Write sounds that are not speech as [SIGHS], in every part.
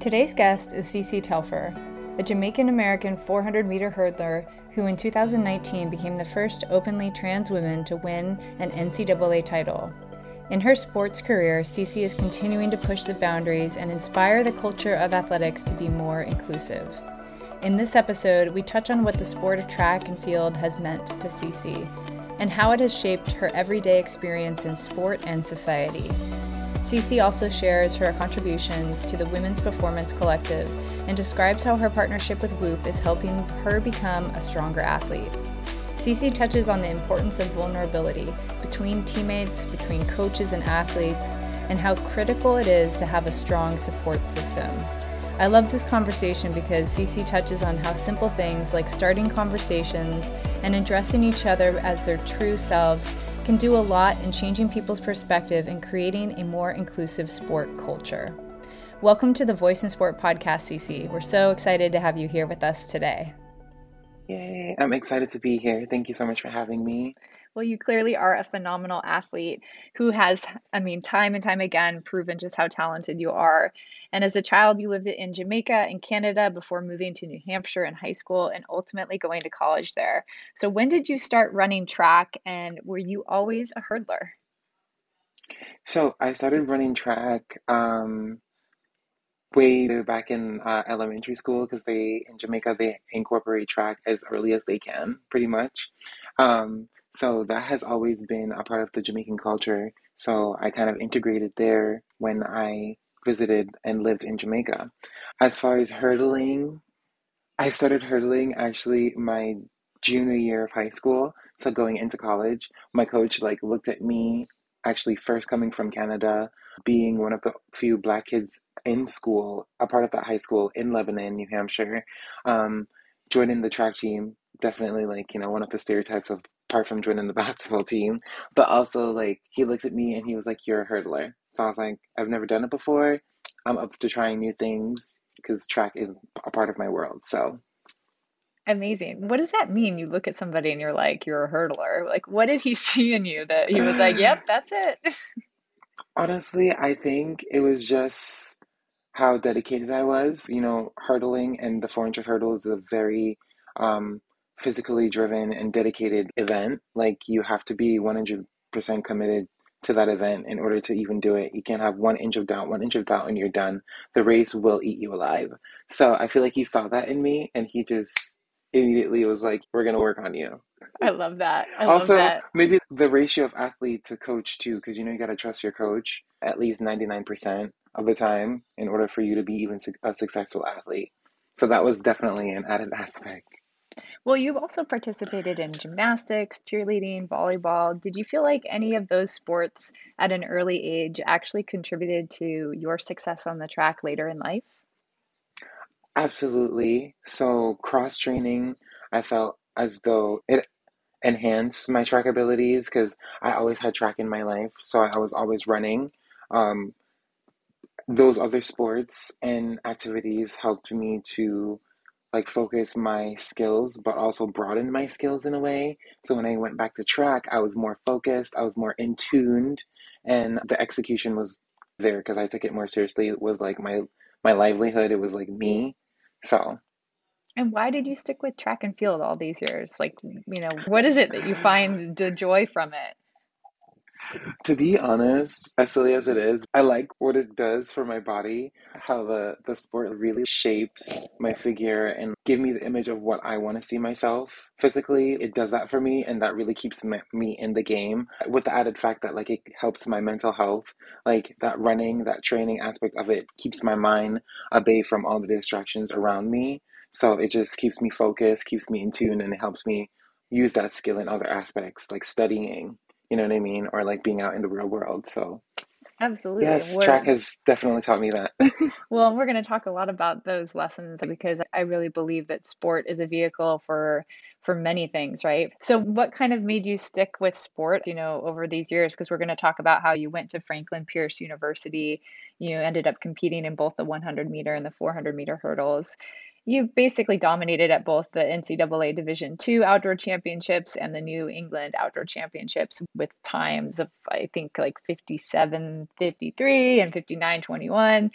Today's guest is Cece Telfer, a Jamaican American 400 meter hurdler who in 2019 became the first openly trans woman to win an NCAA title. In her sports career, Cece is continuing to push the boundaries and inspire the culture of athletics to be more inclusive. In this episode, we touch on what the sport of track and field has meant to Cece and how it has shaped her everyday experience in sport and society. Cece also shares her contributions to the Women's Performance Collective and describes how her partnership with Whoop is helping her become a stronger athlete. Cece touches on the importance of vulnerability between teammates, between coaches and athletes, and how critical it is to have a strong support system. I love this conversation because Cece touches on how simple things like starting conversations and addressing each other as their true selves can do a lot in changing people's perspective and creating a more inclusive sport culture. Welcome to the Voice in Sport podcast, Cece. We're so excited to have you here with us today. Yay, I'm excited to be here. Thank you so much for having me. Well, you clearly are a phenomenal athlete who has, I mean, time and time again proven just how talented you are. And as a child, you lived in Jamaica and Canada before moving to New Hampshire in high school and ultimately going to college there. So, when did you start running track and were you always a hurdler? So, I started running track um, way back in uh, elementary school because they in Jamaica they incorporate track as early as they can, pretty much. Um, so that has always been a part of the Jamaican culture. So I kind of integrated there when I visited and lived in Jamaica. As far as hurdling, I started hurdling actually my junior year of high school. So going into college, my coach like looked at me actually first coming from Canada, being one of the few black kids in school, a part of that high school in Lebanon, New Hampshire, um, joining the track team. Definitely like, you know, one of the stereotypes of apart from joining the [LAUGHS] basketball team, but also like he looked at me and he was like, "You're a hurdler." So I was like, "I've never done it before. I'm up to trying new things because track is a part of my world." So amazing. What does that mean? You look at somebody and you're like, "You're a hurdler." Like, what did he [LAUGHS] see in you that he was like, "Yep, [SIGHS] that's it." Honestly, I think it was just how dedicated I was. You know, hurdling and the 400 hurdles is a very um, physically driven and dedicated event, like you have to be 100% committed to that event in order to even do it. You can't have one inch of doubt, one inch of doubt, and you're done. The race will eat you alive. So I feel like he saw that in me and he just immediately was like, We're gonna work on you. I love that. I also, love that. maybe the ratio of athlete to coach too, because you know you gotta trust your coach at least 99% of the time in order for you to be even a successful athlete. So that was definitely an added [LAUGHS] aspect. Well, you've also participated in gymnastics, cheerleading, volleyball. Did you feel like any of those sports at an early age actually contributed to your success on the track later in life? Absolutely. So, cross training, I felt as though it enhanced my track abilities because I always had track in my life. So, I was always running. Um, those other sports and activities helped me to like focus my skills but also broaden my skills in a way. So when i went back to track i was more focused i was more in tuned and the execution was there because i took it more seriously. It was like my my livelihood. It was like me. So and why did you stick with track and field all these years? Like you know what is it that you find the joy from it to be honest, as silly as it is, I like what it does for my body, how the, the sport really shapes my figure and give me the image of what I want to see myself physically. It does that for me and that really keeps me in the game with the added fact that like it helps my mental health. Like that running, that training aspect of it keeps my mind away from all the distractions around me. So it just keeps me focused, keeps me in tune and it helps me use that skill in other aspects like studying you know what I mean? Or like being out in the real world. So Absolutely. Yes, we're, track has definitely taught me that. [LAUGHS] well, we're going to talk a lot about those lessons because I really believe that sport is a vehicle for for many things, right? So what kind of made you stick with sport, you know, over these years because we're going to talk about how you went to Franklin Pierce University, you ended up competing in both the 100 meter and the 400 meter hurdles you basically dominated at both the NCAA Division II Outdoor Championships and the New England Outdoor Championships with times of, I think, like 57 53 and 59 21.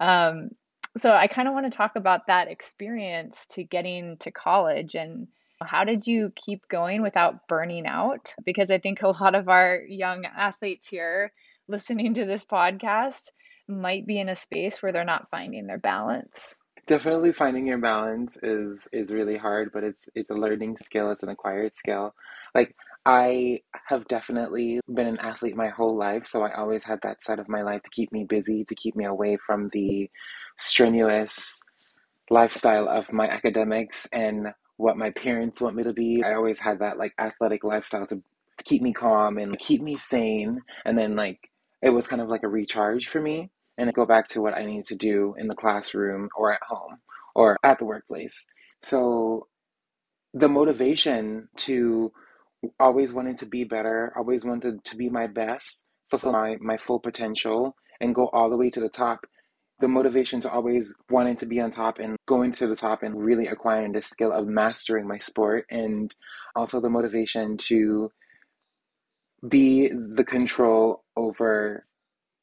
Um, So I kind of want to talk about that experience to getting to college and how did you keep going without burning out? Because I think a lot of our young athletes here listening to this podcast might be in a space where they're not finding their balance. Definitely finding your balance is is really hard, but it's it's a learning skill, it's an acquired skill. Like I have definitely been an athlete my whole life, so I always had that side of my life to keep me busy, to keep me away from the strenuous lifestyle of my academics and what my parents want me to be. I always had that like athletic lifestyle to, to keep me calm and keep me sane. And then like it was kind of like a recharge for me and go back to what I need to do in the classroom or at home or at the workplace. So the motivation to always wanting to be better, always wanted to be my best, fulfill my, my full potential, and go all the way to the top. The motivation to always wanting to be on top and going to the top and really acquiring the skill of mastering my sport, and also the motivation to be the control over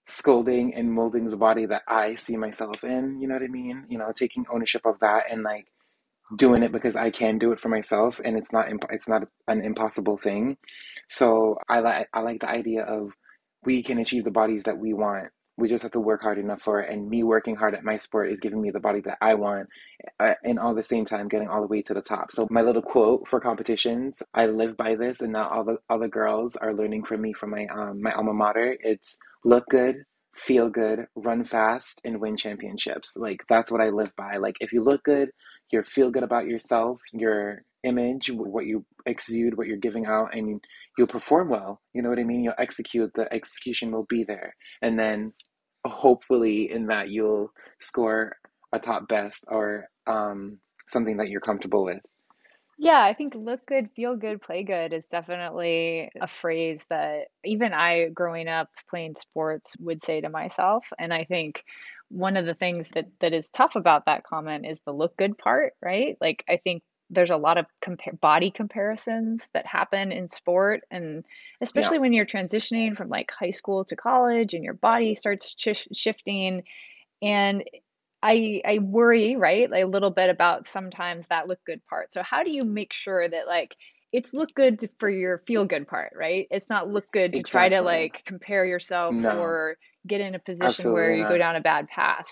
scolding and molding the body that I see myself in, you know what I mean? You know, taking ownership of that and like doing it because I can do it for myself and it's not imp- it's not an impossible thing. So I like I like the idea of we can achieve the bodies that we want we just have to work hard enough for it. And me working hard at my sport is giving me the body that I want, uh, and all the same time getting all the way to the top. So my little quote for competitions, I live by this, and now all the all the girls are learning from me from my um, my alma mater. It's look good, feel good, run fast, and win championships. Like that's what I live by. Like if you look good, you feel good about yourself, your image, what you exude, what you're giving out, and you'll perform well. You know what I mean? You'll execute, the execution will be there. And then hopefully in that you'll score a top best or um, something that you're comfortable with. Yeah, I think look good, feel good, play good is definitely a phrase that even I, growing up playing sports, would say to myself. And I think one of the things that that is tough about that comment is the look good part, right? Like I think there's a lot of compare body comparisons that happen in sport and especially yeah. when you're transitioning from like high school to college and your body starts sh- shifting and I I worry, right? Like a little bit about sometimes that look good part. So how do you make sure that like it's look good for your feel good part, right? It's not look good to exactly. try to like compare yourself no. or get in a position Absolutely where you not. go down a bad path.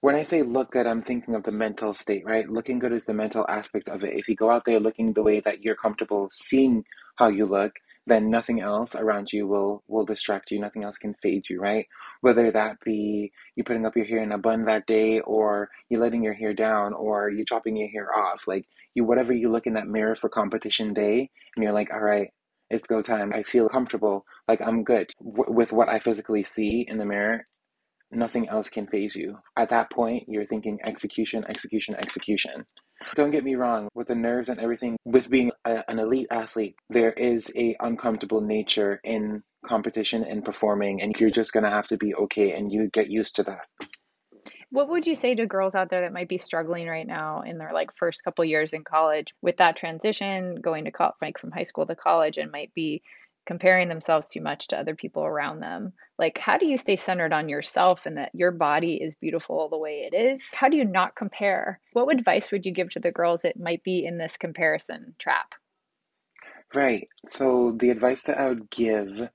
When I say look good, I'm thinking of the mental state, right? Looking good is the mental aspect of it. If you go out there looking the way that you're comfortable seeing how you look, then nothing else around you will will distract you. Nothing else can fade you, right? Whether that be you putting up your hair in a bun that day, or you letting your hair down, or you chopping your hair off. Like you, whatever you look in that mirror for competition day, and you're like, all right, it's go time. I feel comfortable. Like I'm good w- with what I physically see in the mirror, nothing else can faze you. At that point, you're thinking execution, execution, execution. Don't get me wrong, with the nerves and everything, with being a, an elite athlete, there is a uncomfortable nature in competition and performing, and you're just gonna have to be okay and you get used to that. What would you say to girls out there that might be struggling right now in their like first couple years in college with that transition, going to college, like from high school to college, and might be comparing themselves too much to other people around them. Like, how do you stay centered on yourself and that your body is beautiful the way it is? How do you not compare? What advice would you give to the girls that might be in this comparison trap? Right. So, the advice that I would give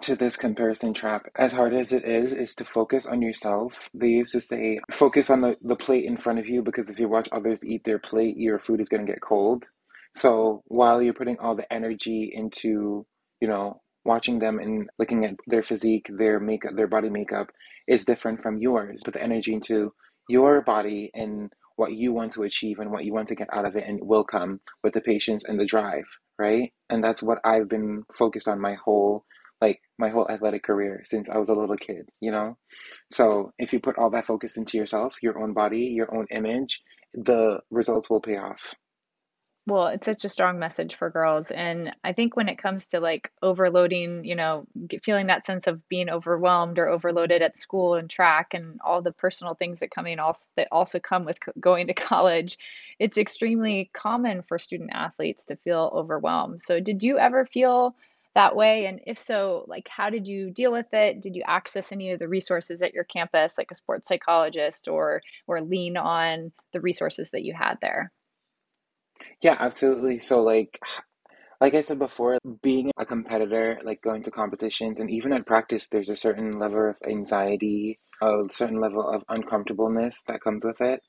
to this comparison trap, as hard as it is, is to focus on yourself. They used to say, focus on the, the plate in front of you because if you watch others eat their plate, your food is going to get cold. So, while you're putting all the energy into you know, watching them and looking at their physique, their makeup, their body makeup is different from yours. Put the energy into your body and what you want to achieve and what you want to get out of it, and will come with the patience and the drive, right? And that's what I've been focused on my whole like my whole athletic career since I was a little kid, you know? So if you put all that focus into yourself, your own body, your own image, the results will pay off. Well, it's such a strong message for girls. And I think when it comes to like overloading, you know, feeling that sense of being overwhelmed or overloaded at school and track and all the personal things that coming also that also come with going to [LAUGHS] college, it's extremely common for student athletes to feel overwhelmed. So did you ever feel that way? And if so, like how did you deal with it? Did you access any of the resources at your campus, like a sports psychologist, or or lean on the resources that you had there? Yeah, absolutely. So like like I said before, being a competitor, like going to competitions and even at practice, there's a certain level of anxiety, a certain level of uncomfortableness that comes with it.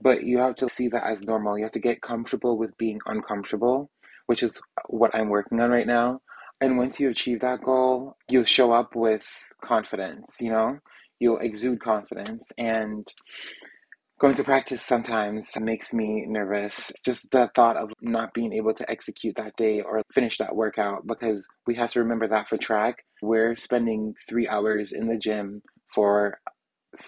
But you have to see that as normal. You have to get comfortable with being uncomfortable, which is what I'm working on right now. And once you achieve that goal, you'll show up with confidence, you know? You'll exude confidence. And going to practice sometimes makes me nervous. It's just the thought of not being able to execute that day or finish that workout because we have to remember that for track, we're spending three hours in the gym for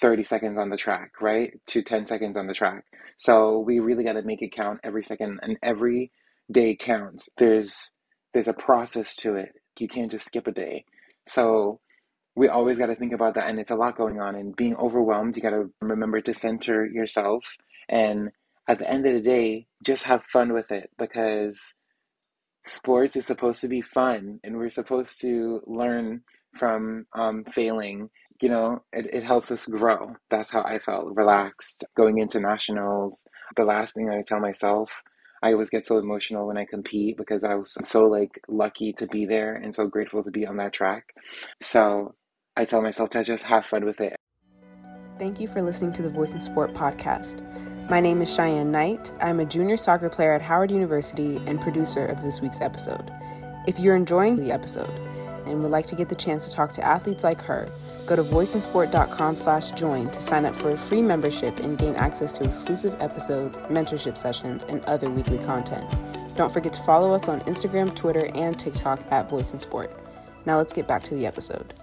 30 seconds on the track, right? To 10 seconds on the track. So we really got to make it count every second and every day counts. There's there's a process to it. You can't just skip a day. So we always got to think about that and it's a lot going on and being overwhelmed you got to remember to center yourself and at the end of the day just have fun with it because sports is supposed to be fun and we're supposed to learn from um, failing you know? It, it helps us grow. That's how i felt relaxed going into nationals. The last thing i tell myself i always get so emotional when i compete because i was so like lucky to be there and so grateful to be on that track. So I tell myself to just have fun with it. Thank you for listening to the Voice in Sport podcast. My name is Cheyenne Knight. I'm a junior soccer player at Howard University and producer of this week's episode. If you're enjoying the episode and would like to get the chance to talk to athletes like her, go to voiceinsport.com slash join to sign up for a free membership and gain access to exclusive episodes, mentorship sessions, and other weekly content. Don't forget to follow us on Instagram, Twitter, and TikTok at Voice in Sport. Now let's get back to the episode.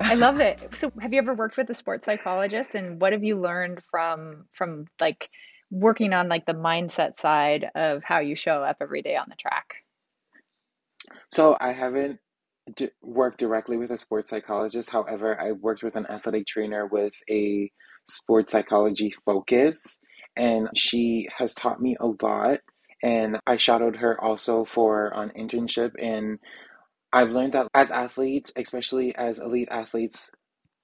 I love it. So, have you ever worked with a sports psychologist, and what have you learned from from like working on like the mindset side of how you show up every day on the track? So, I haven't d- worked directly with a sports psychologist. However, I worked with an athletic trainer with a sports psychology focus, and she has taught me a lot. And I shadowed her also for an internship in I've learned that as athletes, especially as elite athletes,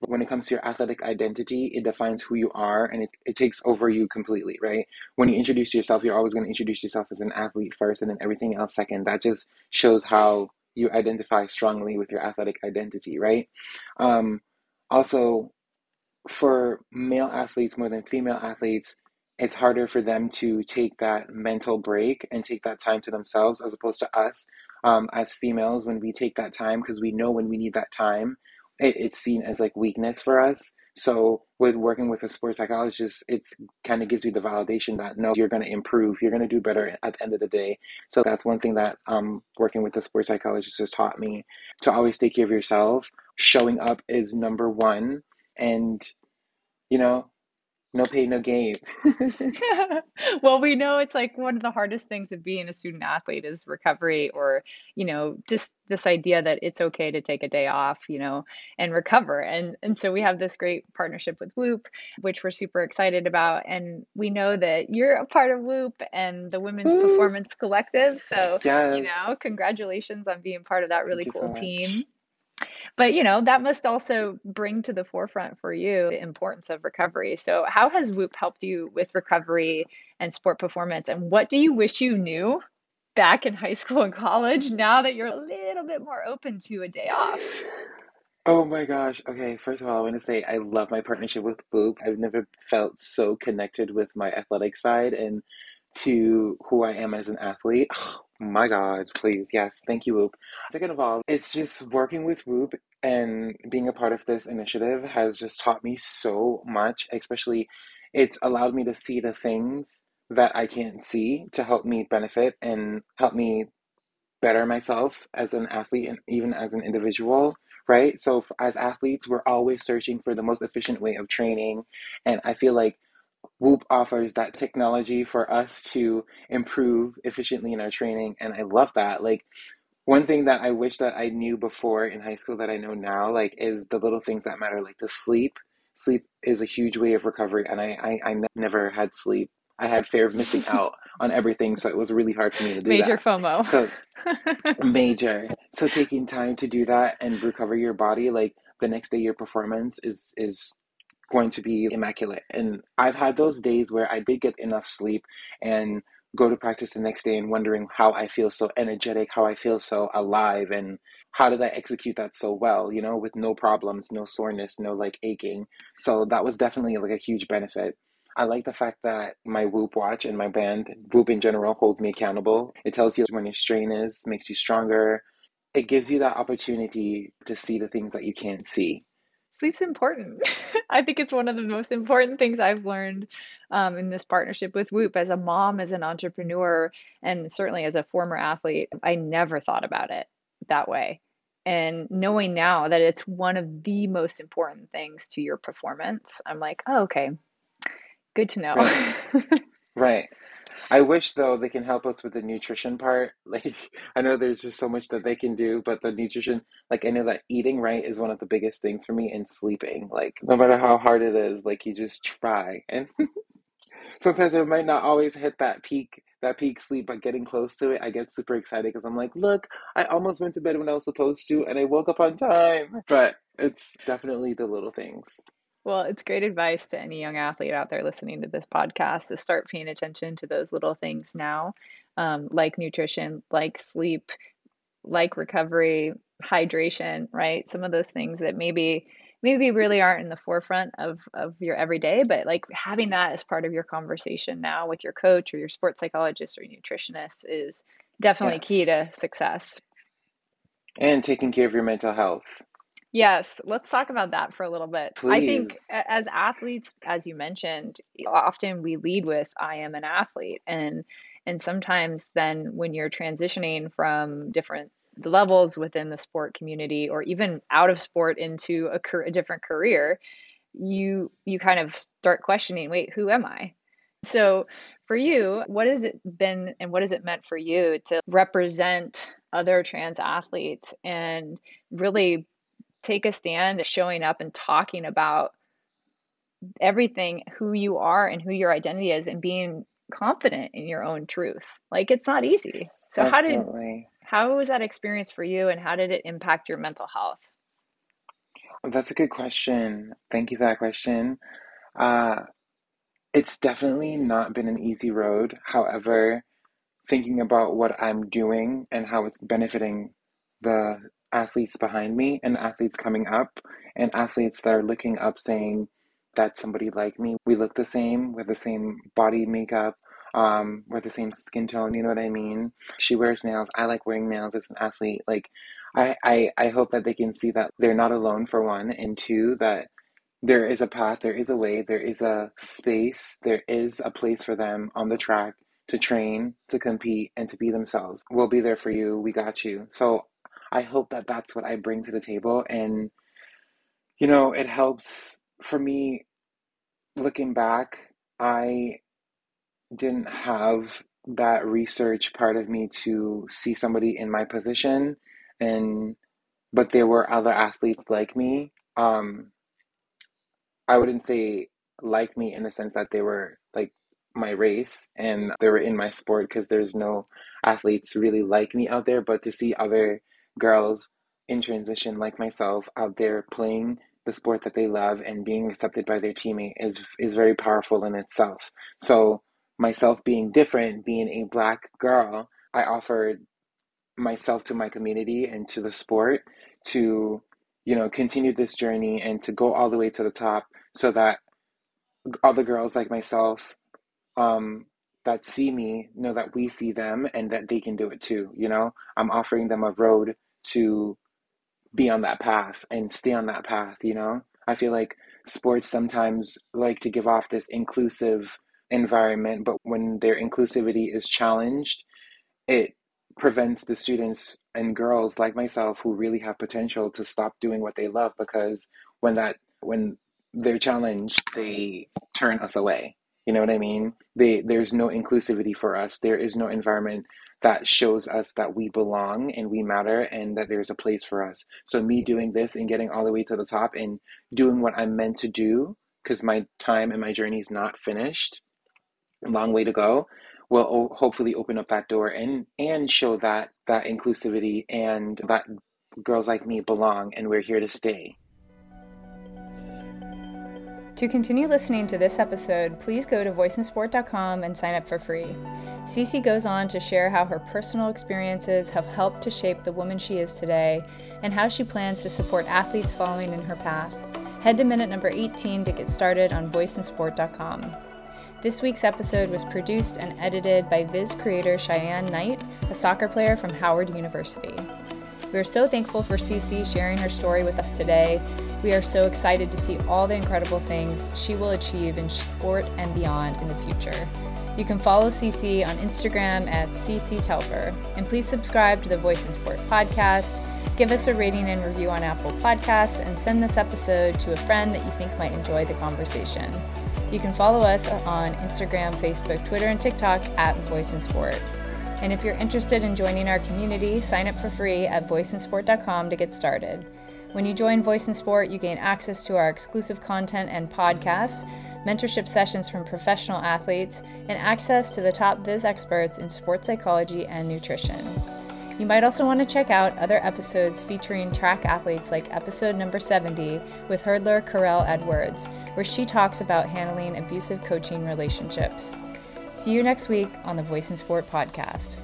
when it comes to your athletic identity, it defines who you are and it, it takes over you completely, right? When you introduce yourself, you're always going to introduce yourself as an athlete first and then everything else second. That just shows how you identify strongly with your athletic identity, right? Um, also, for male athletes more than female athletes, it's harder for them to take that mental break and take that time to themselves as opposed to us um, as females when we take that time because we know when we need that time it, it's seen as like weakness for us. So with working with a sports psychologist it's kind of gives you the validation that no you're going to improve you're going to do better at the end of the day. So that's one thing that um, working with a sports psychologist has taught me to always take care of yourself. Showing up is number one and you know no pain, no gain. [LAUGHS] [LAUGHS] well, we know it's like one of the hardest things of being a student athlete is recovery, or, you know, just this idea that it's okay to take a day off, you know, and recover. And and so we have this great partnership with Whoop, which we're super excited about. And we know that you're a part of Whoop and the Women's Performance Collective. So, yes. you know, congratulations on being part of that really cool so team. But, you know, that must also bring to the forefront for you the importance of recovery. So, how has Whoop helped you with recovery and sport performance? And what do you wish you knew back in high [LAUGHS] school and college now that you're a little bit more open to a day off? Oh my gosh. Okay, first of all, I want to say I love my partnership with Whoop. I've never felt so connected with my athletic side and to who I am as an athlete. [SIGHS] Oh my God, please. Yes, thank you, Whoop. Second of all, it's just working with Whoop and being a part of this initiative has just taught me so much, especially it's allowed me to see the things that I can't see to help me benefit and help me better myself as an athlete and even as an individual right so as athletes we're always searching for the most efficient way of training and i feel like Whoop offers that technology for us to improve efficiently in our training, and I love that. Like one thing that I wish that I knew before in high school that I know now, like, is the little things that matter, like the sleep. Sleep is a huge way of recovery, and I I, I never had sleep I had fear of missing [LAUGHS] out on everything, so it was really hard for me to do that. Major that. FOMO. So [LAUGHS] major. So taking time to do that and recover your body, like the next day, your performance is is going to be immaculate. And I've had those days where I did get enough sleep and go to practice the next day and wondering how I feel so energetic, how I feel so alive, and how did I execute that so well, you know, with no problems, no soreness, no like aching. So that was definitely like a huge benefit. I like the fact that my Whoop watch and my band, Whoop in general, holds me accountable. It tells you when your strain is, makes you stronger. It gives you that opportunity to see the things that you can't see. Sleep's important. [LAUGHS] I think it's one of the most important things I've learned um, in this partnership with Whoop as a mom, as an entrepreneur, and certainly as a former athlete. I never thought about it that way. And knowing now that it's one of the most important things to your performance, I'm like, oh, okay, good to know. Right. right. [LAUGHS] I wish though they can help us with the nutrition part. [LAUGHS] Like I know there's just so much that they can do, but the nutrition, like I know that eating right is one of the biggest things for me and sleeping. Like no matter how hard it is, like you just try. And [LAUGHS] sometimes I might not always hit that peak that peak sleep, but getting close to it, I get super excited because I'm like, look, I almost went to bed when I was supposed to and I woke up on time. But it's definitely the little things. Well, it's great advice to any young athlete out there listening to this podcast to start paying attention to those little things now, um, like nutrition, like sleep, like recovery, hydration, right? Some of those things that maybe maybe really aren't in the forefront of of your everyday, but like having that as part of your conversation now with your coach or your sports psychologist or nutritionist is definitely yes. key to success. And taking care of your mental health. Yes, let's talk about that for a little bit. Please. I think as athletes, as you mentioned, often we lead with I am an athlete and and sometimes then when you're transitioning from different levels within the sport community or even out of sport into a, a different career, you you kind of start questioning, wait, who am I? So for you, what has it been and what has it meant for you to represent other trans athletes and really take a stand showing up and talking about everything who you are and who your identity is and being confident in your own truth. Like it's not easy. So Absolutely. how did how was that experience for you and how did it impact your mental health? That's a good question. Thank you for that question. Uh, it's definitely not been an easy road. However thinking about what i'm doing and how it's benefiting the athletes behind me and athletes coming up and athletes that are looking up saying that's somebody like me. We look the same, we're the same body makeup, um, we're the same skin tone, you know what I mean? She wears nails. I like wearing nails as an athlete. Like I, I, I hope that they can see that they're not alone for one, and two, that there is a path, there is a way, there is a space, there is a place for them on the track to train, to compete, and to be themselves. We'll be there for you. We got you. So I hope that that's what I bring to the table. And, you know, it helps for me looking back, I didn't have that research part of me to see somebody in my position and but there were other athletes like me um i wouldn't say like me in the sense that they were like my race and they were in my sport because there's no athletes really like me out there but to see other girls in transition like myself out there playing the sport that they love and being accepted by their teammate is is very powerful in itself. So myself being different, being a black girl, I offered myself to my community and to the sport to you know continue this journey and to go all the way to the top so that other girls like myself um, that see me know that we see them and that they can do it too you know i'm offering them a road to be on that path and stay on that path, you know? I feel like sports sometimes like to give off this inclusive environment, but when their inclusivity is challenged, it prevents the students and girls like myself who really have potential to stop doing what they love because when that when they're challenged, they turn us away. You know what I mean? They, there's no inclusivity for us. There is no environment that shows us that we belong and we matter and that there's a place for us. So, me doing this and getting all the way to the top and doing what I'm meant to do because my time and my journey is not finished, long way to go will hopefully open up that door and and show that that inclusivity and that girls like me belong and we're here to stay. To continue listening to this episode, please go to voiceinsport.com and sign up for free. Cece goes on to share how her personal experiences have helped to shape the woman she is today and how she plans to support athletes following in her path. Head to minute number 18 to get started on voiceinsport.com. This week's episode was produced and edited by Viz creator Cheyenne Knight, a soccer player from Howard University. We are so thankful for Cece sharing her story with us today we are so excited to see all the incredible things she will achieve in sport and beyond in the future. You can follow Cece on Instagram at Cece Telfer. And please subscribe to the Voice in Sport podcast. Give us a rating and review on Apple Podcasts and send this episode to a friend that you think might enjoy the conversation. You can follow us on Instagram, Facebook, Twitter, and TikTok at Voice in Sport. And if you're interested in joining our community, sign up for free at voiceinsport.com to get started. When you join Voice in Sport, you gain access to our exclusive content and podcasts, mentorship sessions from professional athletes, and access to the top Viz experts in sports psychology and nutrition. You might also want to check out other episodes featuring track athletes like episode number 70 with hurdler Karel Edwards, where she talks about handling abusive coaching relationships. See you next week on the Voice in Sport podcast.